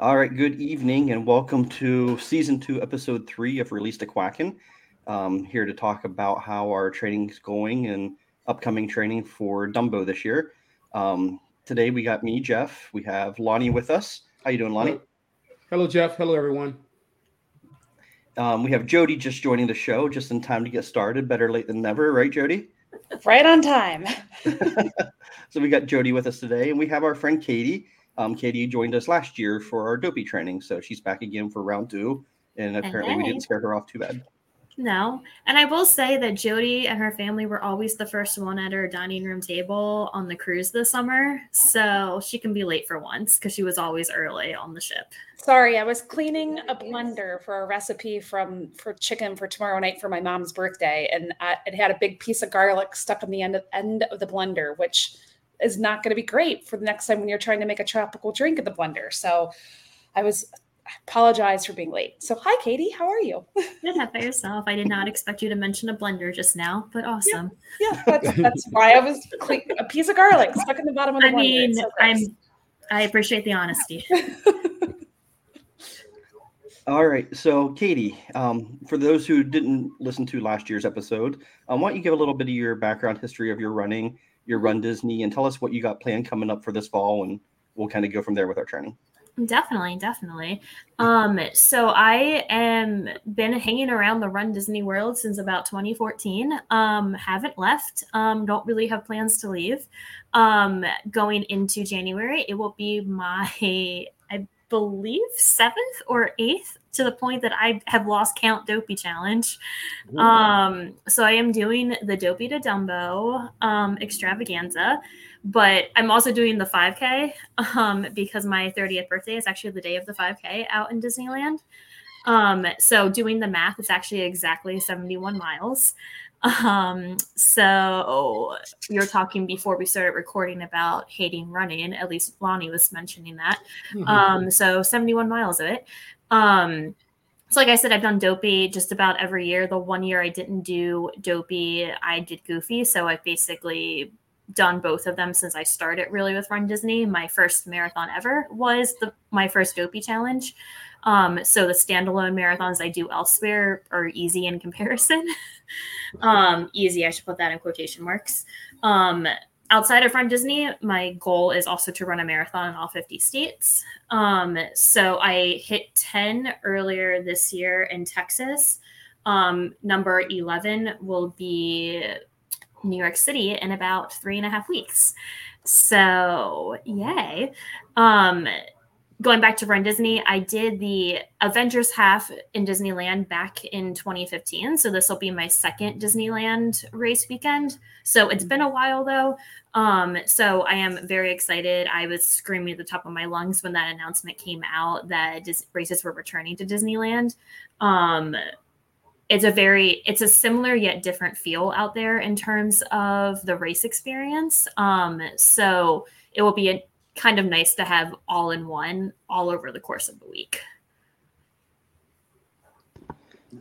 All right, good evening and welcome to season two, episode three of Release the Quacken. Um, here to talk about how our training is going and upcoming training for Dumbo this year. Um, today we got me, Jeff. We have Lonnie with us. How you doing, Lonnie? Hello, Jeff. Hello, everyone. Um, we have Jody just joining the show, just in time to get started. Better late than never, right, Jody? Right on time. so we got Jody with us today, and we have our friend Katie. Um, Katie joined us last year for our dopey training, so she's back again for round two. And apparently, we didn't scare her off too bad. No. And I will say that Jody and her family were always the first one at her dining room table on the cruise this summer. So she can be late for once because she was always early on the ship. Sorry, I was cleaning a blender for a recipe from for chicken for tomorrow night for my mom's birthday, and I, it had a big piece of garlic stuck on the end of, end of the blender, which is not going to be great for the next time when you're trying to make a tropical drink in the blender. So I was I apologize for being late. So hi Katie, how are you? Good, how by yourself? I did not expect you to mention a blender just now, but awesome. Yeah, yeah that's, that's why I was a piece of garlic stuck in the bottom of the I blender. I mean, so I'm I appreciate the honesty. All right, so Katie, um, for those who didn't listen to last year's episode, um, why don't you give a little bit of your background history of your running your Run Disney and tell us what you got planned coming up for this fall, and we'll kind of go from there with our training. Definitely, definitely. Um, so I am been hanging around the Run Disney World since about 2014. Um, haven't left. Um, don't really have plans to leave. Um, going into January, it will be my I believe seventh or eighth to the point that I have lost count dopey challenge. Um, so I am doing the dopey to Dumbo um, extravaganza, but I'm also doing the 5K um, because my 30th birthday is actually the day of the 5K out in Disneyland. Um, so doing the math, it's actually exactly 71 miles. Um, so were talking before we started recording about hating running. At least Lonnie was mentioning that. Mm-hmm. Um, so 71 miles of it. Um, so like I said, I've done Dopey just about every year. The one year I didn't do Dopey, I did Goofy. So I've basically done both of them since I started really with Run Disney. My first marathon ever was the my first Dopey challenge. Um, so the standalone marathons I do elsewhere are easy in comparison. um, easy, I should put that in quotation marks. Um, outside of Run Disney, my goal is also to run a marathon in all 50 states. Um, so I hit 10 earlier this year in Texas. Um, number 11 will be New York City in about three and a half weeks. So, yay. Um, going back to Run Disney, I did the Avengers half in Disneyland back in 2015. So this will be my second Disneyland race weekend. So it's been a while though. Um, so I am very excited. I was screaming at the top of my lungs when that announcement came out that dis- races were returning to Disneyland. Um, it's a very it's a similar yet different feel out there in terms of the race experience. Um, so it will be a, kind of nice to have all in one all over the course of the week.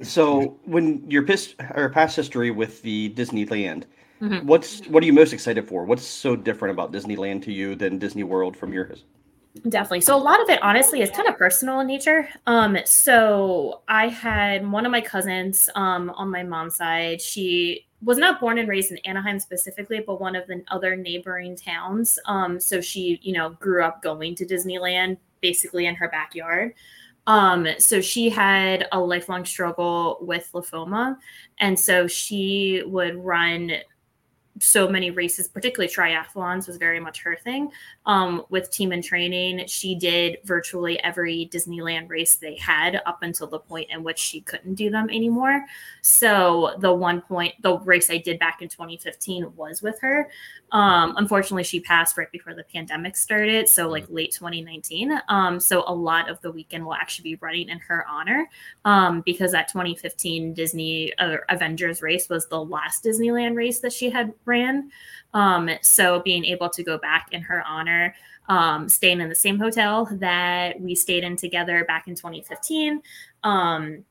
So, when your past or past history with the Disneyland, mm-hmm. what's what are you most excited for? What's so different about Disneyland to you than Disney World from your Definitely. So a lot of it honestly is kind of personal in nature. Um so I had one of my cousins um on my mom's side. She was not born and raised in Anaheim specifically, but one of the other neighboring towns. Um, so she, you know, grew up going to Disneyland basically in her backyard. Um, so she had a lifelong struggle with lymphoma. And so she would run so many races, particularly triathlons, was very much her thing. Um, with team and training, she did virtually every Disneyland race they had up until the point in which she couldn't do them anymore. So the one point, the race I did back in 2015 was with her. Um, unfortunately, she passed right before the pandemic started, so like mm. late 2019. Um, so a lot of the weekend will actually be running in her honor um, because that 2015 Disney uh, Avengers race was the last Disneyland race that she had Um, so being able to go back in her honor, um, staying in the same hotel that we stayed in together back in 2015. Um,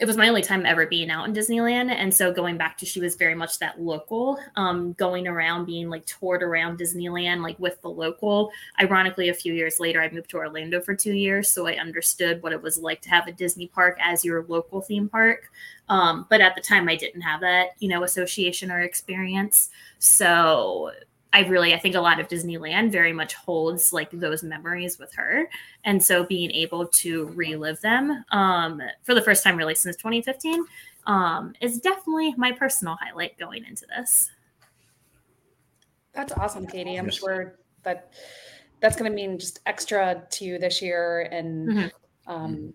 it was my only time ever being out in Disneyland. And so going back to she was very much that local, um, going around, being like toured around Disneyland, like with the local. Ironically, a few years later, I moved to Orlando for two years. So I understood what it was like to have a Disney park as your local theme park. Um, but at the time, I didn't have that, you know, association or experience. So I really, I think a lot of Disneyland very much holds like those memories with her. And so being able to relive them um, for the first time, really, since 2015, um, is definitely my personal highlight going into this. That's awesome, Katie. I'm yes. sure that that's going to mean just extra to you this year. And mm-hmm. um,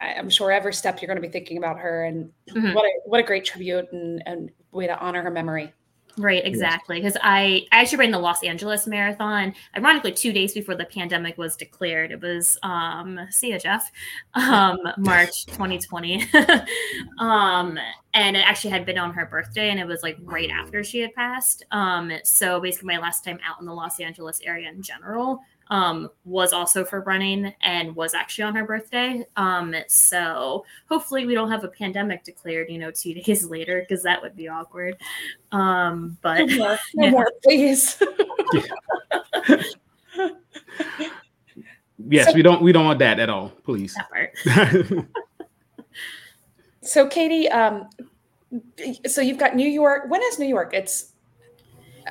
I, am sure every step you're going to be thinking about her and mm-hmm. what a, what a great tribute and, and way to honor her memory. Right, exactly. Because I, I actually ran the Los Angeles Marathon, ironically, two days before the pandemic was declared. It was, um, see ya, Jeff, um, March 2020. um, and it actually had been on her birthday, and it was like right after she had passed. Um, so basically, my last time out in the Los Angeles area in general um, was also for running and was actually on her birthday. Um, so hopefully we don't have a pandemic declared, you know, two days later because that would be awkward. Um, but no more, no yeah. more please. yes, so, we don't we don't want that at all, please. so Katie, um, so you've got New York. When is New York? It's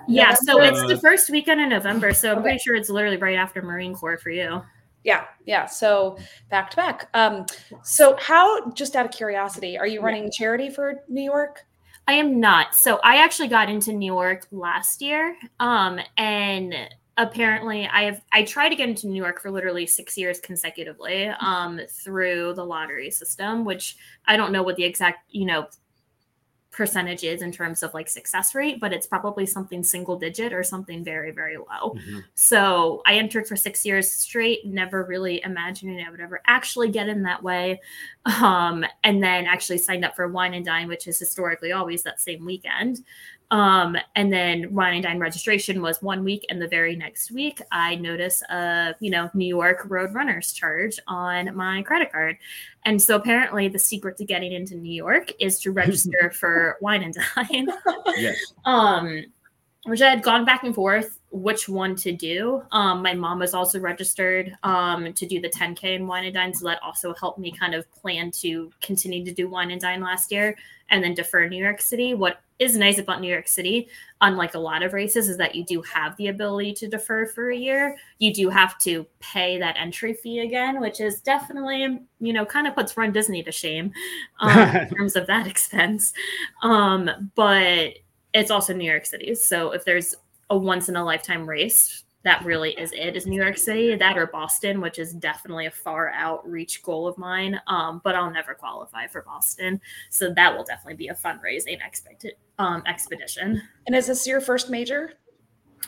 yeah, so it's the first weekend in November. So I'm okay. pretty sure it's literally right after Marine Corps for you. Yeah, yeah. So back to back. Um, so how, just out of curiosity, are you running charity for New York? I am not. So I actually got into New York last year. Um, and apparently I have I tried to get into New York for literally six years consecutively um, through the lottery system, which I don't know what the exact, you know, percentage is in terms of like success rate, but it's probably something single digit or something very, very low. Mm-hmm. So I entered for six years straight, never really imagining I would ever actually get in that way. Um, and then actually signed up for Wine and Dine, which is historically always that same weekend. Um, and then Wine and Dine registration was one week, and the very next week, I notice a you know New York Road Runners charge on my credit card, and so apparently the secret to getting into New York is to register for Wine and Dine. yes. Um, which I had gone back and forth which one to do. Um, my mom was also registered um, to do the 10K in Wine and Dine, so that also helped me kind of plan to continue to do Wine and Dine last year and then defer New York City. What is nice about New York City, unlike a lot of races, is that you do have the ability to defer for a year. You do have to pay that entry fee again, which is definitely, you know, kind of puts Run Disney to shame um, in terms of that expense. Um, but it's also New York City. So if there's a once in a lifetime race, that really is it is New York City, that or Boston, which is definitely a far outreach goal of mine. Um, but I'll never qualify for Boston. So that will definitely be a fundraising um, expedition. And is this your first major?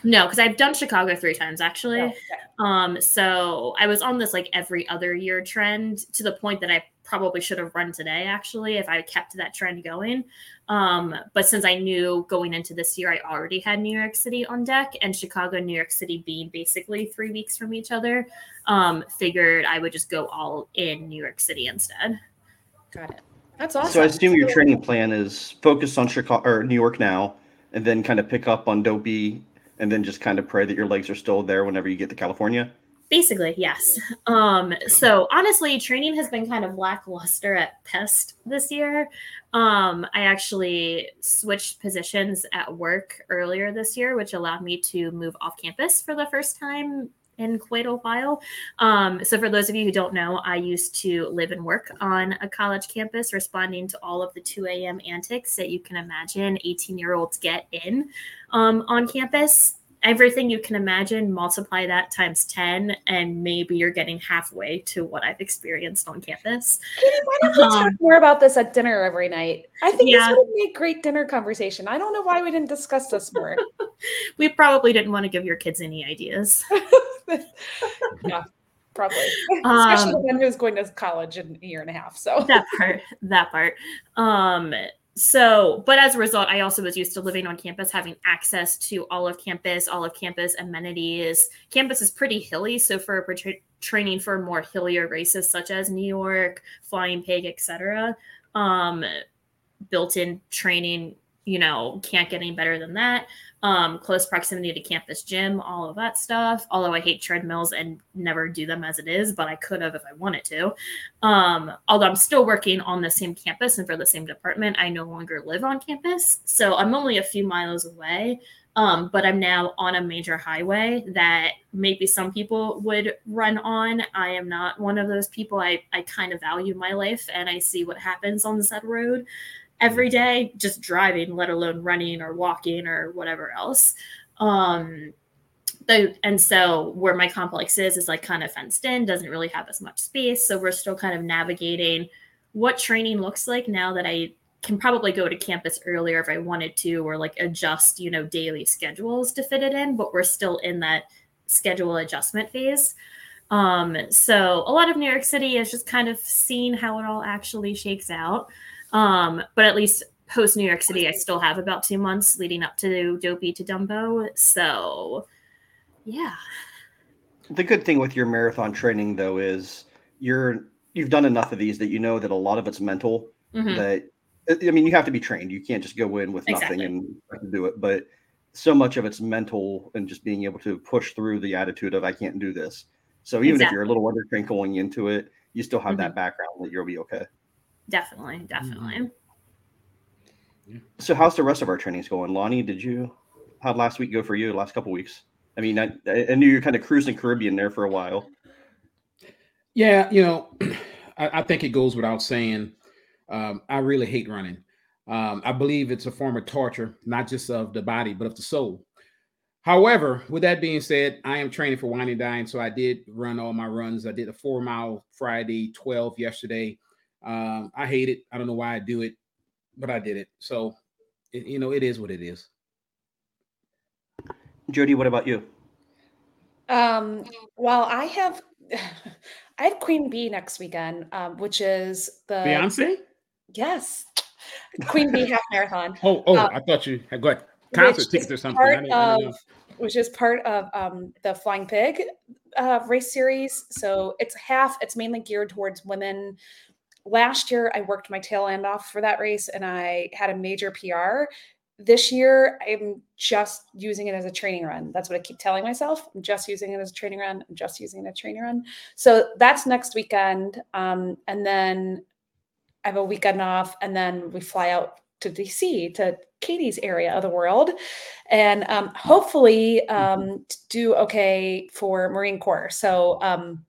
No, because I've done Chicago three times actually. Oh, okay. Um, so I was on this like every other year trend to the point that I probably should have run today actually if I kept that trend going. Um, but since I knew going into this year, I already had New York City on deck and Chicago and New York City being basically three weeks from each other, um, figured I would just go all in New York City instead. Got it. That's awesome. So I assume your training plan is focused on Chicago or New York now, and then kind of pick up on Dopey, and then just kind of pray that your legs are still there whenever you get to California. Basically, yes. Um, so honestly, training has been kind of lackluster at Pest this year. Um, I actually switched positions at work earlier this year, which allowed me to move off campus for the first time in quite a while. Um, so, for those of you who don't know, I used to live and work on a college campus, responding to all of the 2 a.m. antics that you can imagine 18 year olds get in um, on campus everything you can imagine, multiply that times 10, and maybe you're getting halfway to what I've experienced on campus. Katie, why don't we um, talk more about this at dinner every night? I think yeah. this would be a great dinner conversation. I don't know why we didn't discuss this more. we probably didn't want to give your kids any ideas. yeah. Probably, especially um, one who's going to college in a year and a half. So that part, that part. Um, so, but as a result, I also was used to living on campus, having access to all of campus, all of campus amenities. Campus is pretty hilly, so for tra- training for more hillier races such as New York, Flying Pig, etc., um, built-in training, you know, can't get any better than that um, close proximity to campus gym, all of that stuff. Although I hate treadmills and never do them as it is, but I could have if I wanted to. Um, although I'm still working on the same campus and for the same department, I no longer live on campus. So I'm only a few miles away. Um, but I'm now on a major highway that maybe some people would run on. I am not one of those people. I, I kind of value my life and I see what happens on the said road every day just driving let alone running or walking or whatever else. Um the, and so where my complex is is like kind of fenced in doesn't really have as much space. So we're still kind of navigating what training looks like now that i can probably go to campus earlier if i wanted to or like adjust you know daily schedules to fit it in but we're still in that schedule adjustment phase. Um so a lot of new york city is just kind of seeing how it all actually shakes out um, but at least post New York City, I still have about two months leading up to Dopey to Dumbo. So, yeah. The good thing with your marathon training, though, is you're you've done enough of these that you know that a lot of it's mental. Mm-hmm. That I mean, you have to be trained. You can't just go in with exactly. nothing and do it. But so much of it's mental and just being able to push through the attitude of I can't do this. So even exactly. if you're a little undertrained going into it, you still have mm-hmm. that background that you'll be okay. Definitely, definitely. Mm-hmm. So how's the rest of our trainings going? Lonnie, did you how'd last week go for you, last couple weeks? I mean, I, I knew you're kind of cruising Caribbean there for a while. Yeah, you know, I, I think it goes without saying. Um, I really hate running. Um, I believe it's a form of torture, not just of the body, but of the soul. However, with that being said, I am training for Wine and Dine, so I did run all my runs. I did a four mile Friday, 12 yesterday. Um, I hate it. I don't know why I do it, but I did it. So, it, you know, it is what it is. Jody, what about you? Um, well, I have I have Queen Bee next weekend, um, which is the Beyonce. Yes, Queen Bee half marathon. Oh, oh, um, I thought you had got concert tickets or something. Part of, which is part of um, the Flying Pig uh, race series. So it's half. It's mainly geared towards women last year I worked my tail end off for that race and I had a major PR. This year I'm just using it as a training run. That's what I keep telling myself. I'm just using it as a training run. I'm just using it as a training run. So that's next weekend. Um, and then I have a weekend off and then we fly out to DC to Katie's area of the world and um, hopefully um, mm-hmm. do okay for Marine Corps. So um,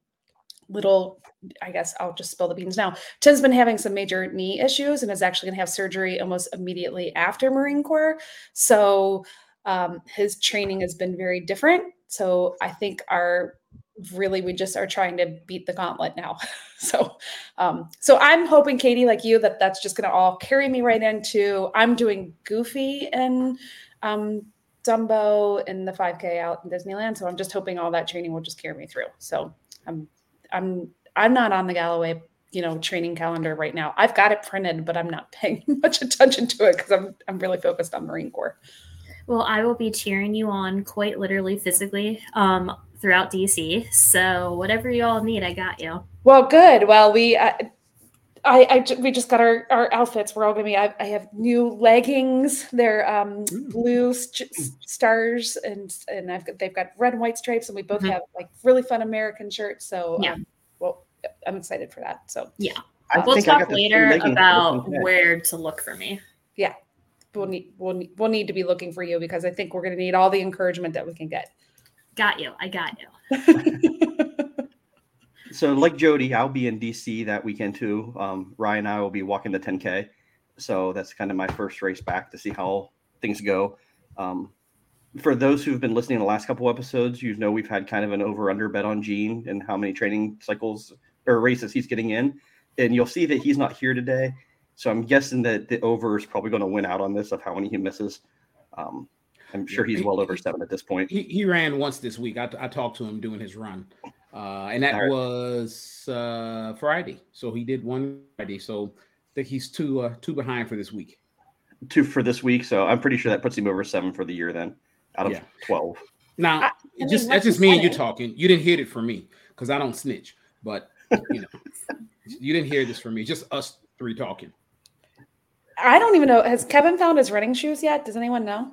little I guess I'll just spill the beans now. Tim's been having some major knee issues and is actually going to have surgery almost immediately after Marine Corps. So um, his training has been very different. So I think our really we just are trying to beat the gauntlet now. so um, so I'm hoping Katie, like you, that that's just going to all carry me right into. I'm doing Goofy and um, Dumbo in the 5K out in Disneyland. So I'm just hoping all that training will just carry me through. So I'm I'm I'm not on the Galloway, you know, training calendar right now. I've got it printed, but I'm not paying much attention to it because I'm I'm really focused on Marine Corps. Well, I will be cheering you on quite literally, physically, um, throughout DC. So whatever you all need, I got you. Well, good. Well, we. Uh, I, I, we just got our, our outfits. We're all gonna be. I, I have new leggings. They're um, blue st- stars, and and I've got, they've got red and white stripes, and we both mm-hmm. have like really fun American shirts. So yeah, um, I'm excited for that. So yeah, I we'll talk later about where to look for me. Yeah, we'll need we'll need, we'll need to be looking for you because I think we're going to need all the encouragement that we can get. Got you. I got you. so, like Jody, I'll be in DC that weekend too. Um, Ryan and I will be walking the 10K. So that's kind of my first race back to see how things go. Um, for those who've been listening to the last couple episodes, you know we've had kind of an over under bet on Gene and how many training cycles or races he's getting in. And you'll see that he's not here today. So I'm guessing that the over is probably going to win out on this of how many he misses. Um, I'm sure he's well over seven at this point. He, he ran once this week. I, I talked to him doing his run, uh, and that right. was uh, Friday. So he did one Friday. So I think he's two uh, two behind for this week. two for this week, so I'm pretty sure that puts him over seven for the year. Then out of Yeah. twelve. Now, I- I mean, just like that's just you me and you talking. You didn't hear it from me because I don't snitch. But you know, you didn't hear this from me. Just us three talking. I don't even know. Has Kevin found his running shoes yet? Does anyone know?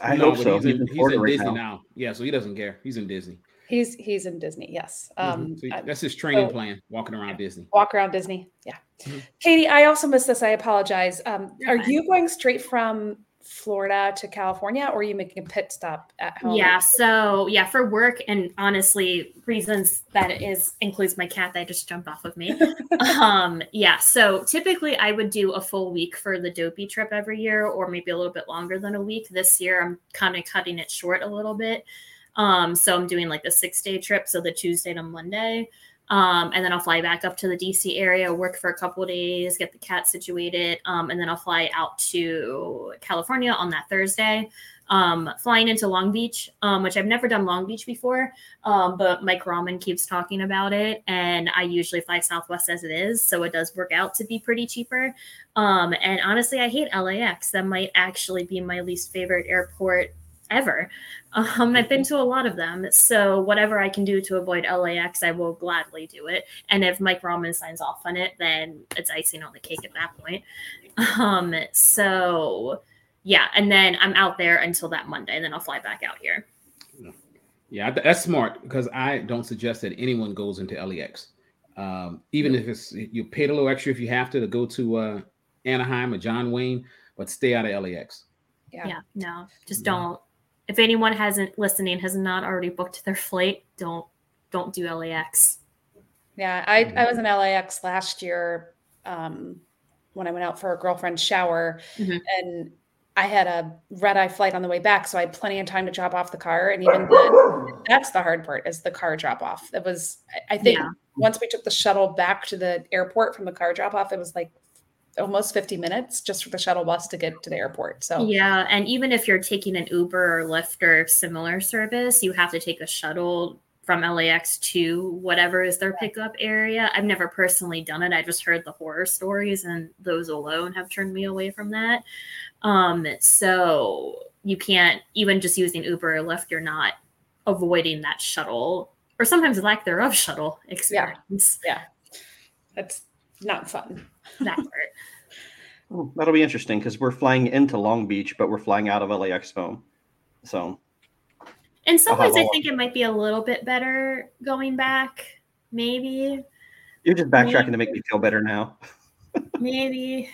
I No, hope but so. He's in, he's in right Disney now. now. Yeah, so he doesn't care. He's in Disney. He's he's in Disney. Yes. Um, Mhm. So I- that's his training so- plan, walking around Disney. walk around Disney. Yeah. Mhm. Katie, I also missed this. I apologize. Um, You're you going straight from Florida to California, or are you making a pit stop at home? Yeah, so yeah, for work and honestly, reasons that it is includes my cat that just jumped off of me. um, yeah, so typically I would do a full week for the dopey trip every year, or maybe a little bit longer than a week. This year I'm kind of cutting it short a little bit. Um, so I'm doing like the six day trip, so the Tuesday to Monday. Um, and then I'll fly back up to the DC area, work for a couple days, get the cat situated, um, and then I'll fly out to California on that Thursday um, flying into Long Beach, um, which I've never done Long Beach before, um, but Mike Rahman keeps talking about it, and I usually fly Southwest as it is, so it does work out to be pretty cheaper. Um, and honestly, I hate LAX. That might actually be my least favorite airport ever. Um, I've been to a lot of them, so whatever I can do to avoid LAX, I will gladly do it. And if Mike Rahman signs off on it, then it's icing on the cake at that point. Um, so yeah, and then I'm out there until that Monday, and then I'll fly back out here. Yeah, that's smart because I don't suggest that anyone goes into LAX. Um, even if it's you paid a little extra if you have to to go to uh, Anaheim or John Wayne, but stay out of LAX. Yeah. Yeah, no, just don't. If anyone hasn't listening has not already booked their flight, don't don't do LAX. Yeah, I, I was in LAX last year um, when I went out for a girlfriend's shower, Mhm. and I had a red eye flight on the way back, so I had plenty of time to drop off the car. And even then, that's the hard part is the car drop off. It was, I- I think, Yeah. once we took the shuttle back to the airport from the car drop off, it was like almost 50 minutes just for the shuttle bus to get to the airport. So Yeah, and even if you're taking an Uber or Lyft or similar service, you have to take a shuttle from LAX to whatever is their pickup area. I've never personally done it. I just heard the horror stories, and those alone have turned me away from that. Um, so you can't even just using Uber or Lyft, you're not avoiding that shuttle or sometimes lack thereof shuttle experience. it's not fun. That part. Oh, that'll be interesting because we're flying into Long Beach, but we're flying out of LAX home. So In some I'll ways, I think it might be a little bit better going back. Maybe, you're just backtracking to make me feel better now. maybe.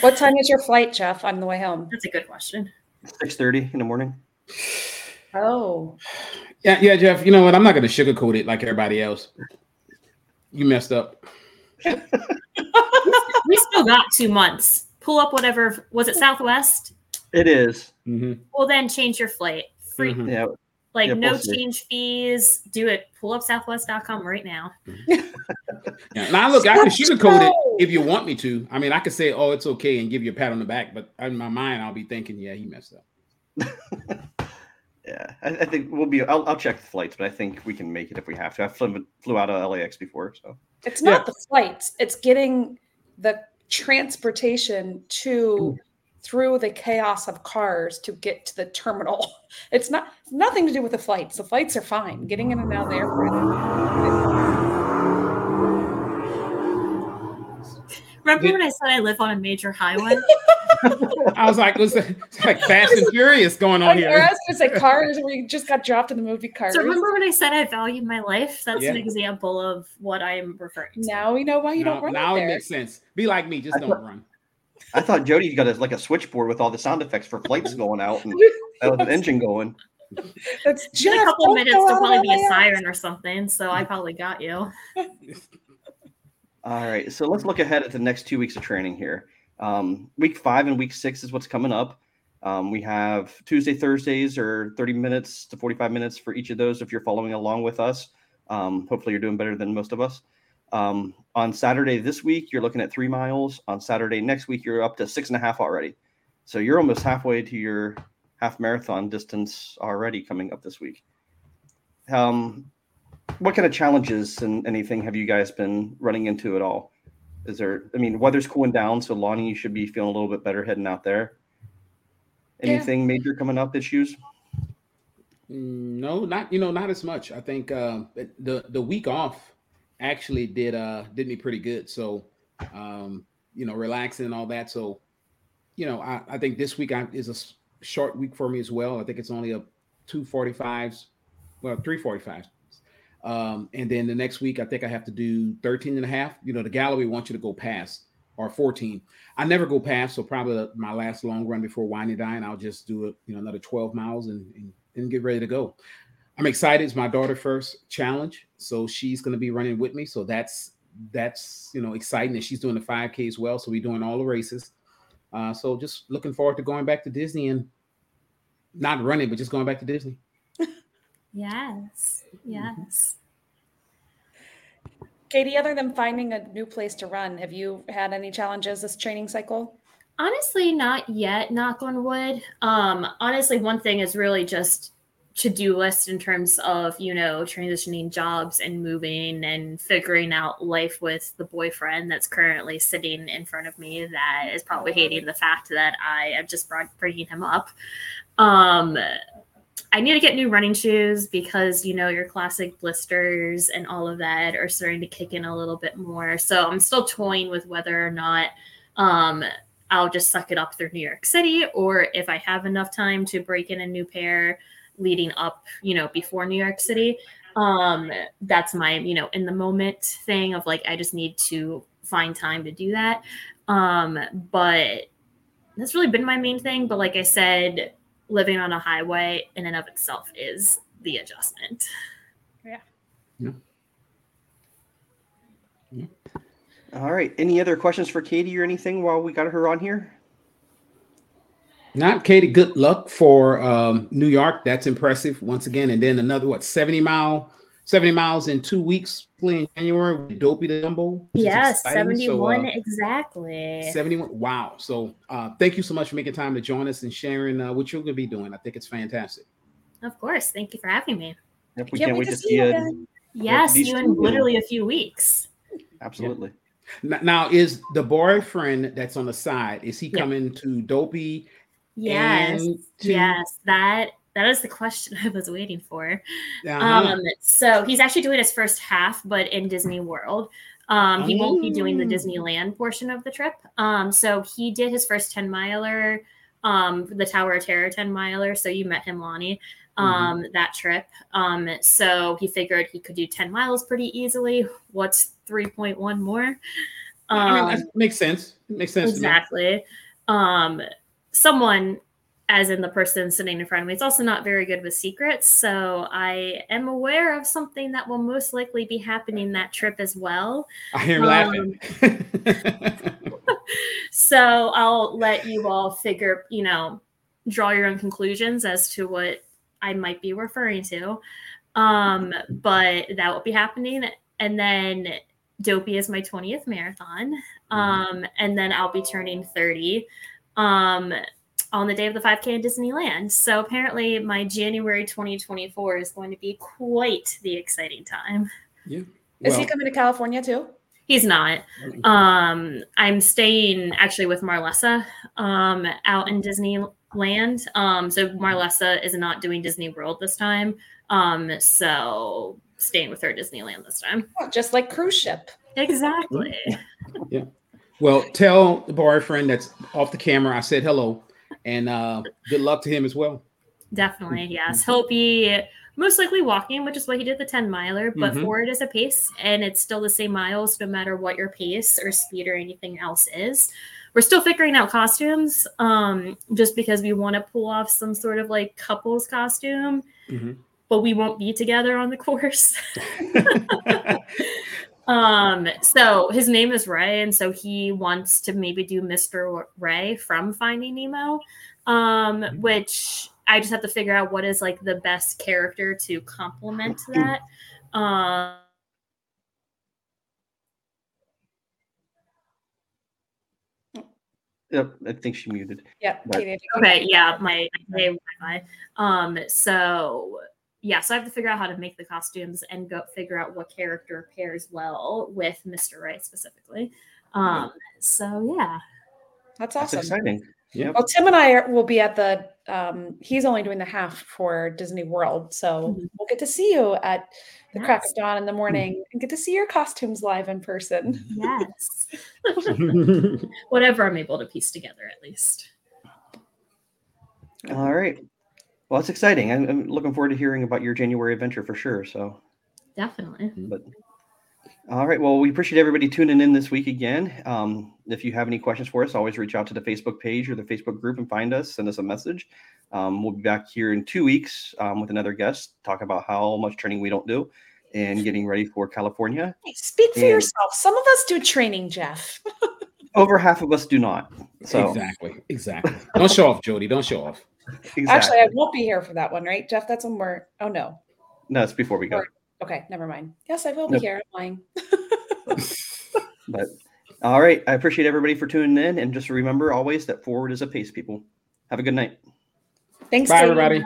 What time is your flight, Jeff, on the way home? That's a good question. Six thirty in the morning. Oh, Yeah, yeah, Jeff. You know what? I'm not going to sugarcoat it like everybody else. You messed up. We still got two months. Pull up whatever was it Southwest? It is. hmm Well, then change your flight. Free, Mhm. Yeah. like Yeah, no we'll change fees. Do it. Pull up Southwest.com right now. Yeah. Now, look, I can Stop sugarcoat it if you want me to. I mean, I could say, "Oh, it's okay," and give you a pat on the back, but in my mind, I'll be thinking, "Yeah, he messed up." Yeah. I, I think we'll be. I'll, I'll check the flights, but I think we can make it if we have to. I flew, flew out of LAX before, so it's Yeah. not the flights, it's getting the transportation to through the chaos of cars to get to the terminal. It's not nothing to do with the flights. The flights are fine. Getting in and out of the airport. Remember when I said I live on a major highway? I was like, "It's it's like Fast and Furious going on I, or I here." was gonna say cars where you just got dropped in the movie Cars. so remember when I said I valued my life? That's Yeah. an example of what I am referring to. now we know why you now don't run now out it there. makes sense. Be like me, just I don't thought- run. I thought Jody got a, like a switchboard with all the sound effects for flights going out and that was an engine going. That's In just a couple don't minutes go to probably be a siren or something. So I probably got you. All right, so let's look ahead at the next two weeks of training here. Um, week five and week six is what's coming up. Um, we have Tuesday, Thursdays, or 30 minutes to 45 minutes for each of those if you're following along with us. Um, hopefully, you're doing better than most of us. Um, on Saturday this week, you're looking at three miles. On Saturday next week, you're up to six and a half already. So you're almost halfway to your half marathon distance already coming up this week. Um, what kind of challenges and anything have you guys been running into at all? Is there? I mean, weather's cooling down, so Lonnie, you should be feeling a little bit better heading out there. Yeah. Anything major coming up? Issues? Mm, No, not you know, not as much. I think uh, the the week off actually did uh did me pretty good. So, um, you know, relaxing and all that. So, you know, I, I think this week I, is a short week for me as well. I think it's only a two forty fives, well, three forty fives. Um, and then the next week I think I have to do 13 and a half. You know, the Galloway wants you to go past or 14. I never go past, so probably my last long run before winding down, I'll just do it, you know, another 12 miles and, and, and get ready to go. I'm excited. It's my daughter first challenge, so she's going to be running with me. So that's that's you know exciting, and she's doing the 5K as well. So we're doing all the races. Uh, so just looking forward to going back to Disney and not running, but just going back to Disney. Yes. Yes. Katie, other than finding a new place to run, have you had any challenges this training cycle? Honestly, not yet, knock on wood. Um, honestly, one thing is really just to-do list in terms of, you know, transitioning jobs and moving and figuring out life with the boyfriend that's currently sitting in front of me that is probably hating the fact that I am just brought, bringing him up. Um, I need to get new running shoes because you know your classic blisters and all of that are starting to kick in a little bit more. So I'm still toying with whether or not um, I'll just suck it up through New York City, or if I have enough time to break in a new pair leading up, you know, before New York City. Um, that's my, you know, in the moment thing of like I just need to find time to do that. Um, but that's really been my main thing. But like I said, living on a highway in and of itself is the adjustment. Yeah. Yeah. All right. Any other questions for Katie or anything while we got her on here? Not Katie. Good luck for um, New York. That's impressive once again. And then another what 70 mile, 70 miles in two weeks in January with Dopey the Dumbo. Yes, exciting. So, 71 uh, exactly. 71. Wow. So uh, thank you so much for making time to join us and sharing uh, what you're going to be doing. I think it's fantastic. Of course. Thank you for having me. Yep, we can't, wait to see you you. again. Yes, you in literally a few weeks. Absolutely. N- Now, is the boyfriend that's on the side, is he Yeah. coming to Dopey? Yes. to- Yes, that that is the question I was waiting for. Uh-huh. Um, so he's actually doing his first half, but in Disney World. Um, he won't be doing the Oh. Disneyland portion of the trip. Um, so he did his first 10 miler, um, the Tower of Terror 10 miler. So you met him, Lonnie, um, that trip. Um, so he figured he could do 10 miles pretty easily. What's 3.1 more? I mean, Um, that makes sense. It makes sense. exactly. Um, someone, as in the person sitting in front of me, It's also not very good with secrets. So I am aware of something that will most likely be happening that trip as well. I hear Um, laughing. So I'll let you all figure, you know, draw your own conclusions as to what I might be referring to. Um, but that will be happening. And then Dopey is my 20th marathon. Um, and then I'll be turning 30 um, on the day of the 5K in Disneyland. So apparently my January 2024 is going to be quite the exciting time. Yeah. Is Well, he coming to California too? He's not. Um, I'm staying actually with Marlessa um, out in Disneyland. Um, so Marlessa is not doing Disney World this time. Um, so staying with her at Disneyland this time. Oh, just like cruise ship. Exactly. Yeah. Well, tell the boyfriend that's off the camera I said hello, and uh, good luck to him as well. Definitely, yes. He'll be most likely walking, which is what he did the 10 miler, but Mhm. forward is a pace and it's still the same miles no matter what your pace or speed or anything else is. We're still figuring out costumes um, just because we want to pull off some sort of like couples costume, Mhm. but we won't be together on the course. Um, so his name is Ray, and so he wants to maybe do Mr. Ray from Finding Nemo, um, which I just have to figure out what is like the best character to complement that. Um, Yep, I think she muted. Yep. But- okay, yeah, my, my Wi-Fi. Um, so yeah, so I have to figure out how to make the costumes and go figure out what character pairs well with Mr. Ray specifically. Um, so yeah, That's awesome. That's awesome. exciting. Yeah. Well, Tim and I are, will be at the. Um, he's only doing the half for Disney World, so Mhm. we'll get to see you at the crack of dawn in the morning and get to see your costumes live in person. yes, whatever I'm able to piece together at least. All right. Well, that's exciting. I'm, I'm looking forward to hearing about your January adventure for sure. So, Definitely. But all right. Well, we appreciate everybody tuning in this week again. Um, if you have any questions for us, always reach out to the Facebook page or the Facebook group and find us. Send us a message. Um, we'll be back here in two weeks um, with another guest, talk about how much training we don't do and getting ready for California. Hey, speak for And- yourself. Some of us do training, Jeff. Over half of us do not. So, Exactly. Exactly. Don't show off, Jody. Don't show off. Exactly. Actually, I won't be here for that one, right, Jeff? That's when we're. Oh no. no, it's before we go. Okay, never mind. Yes, I will be Nope. here. I'm lying. But all right. I appreciate everybody for tuning in. And just remember always that forward is a pace, people. Have a good night. Thanks, Bye, Dave. everybody.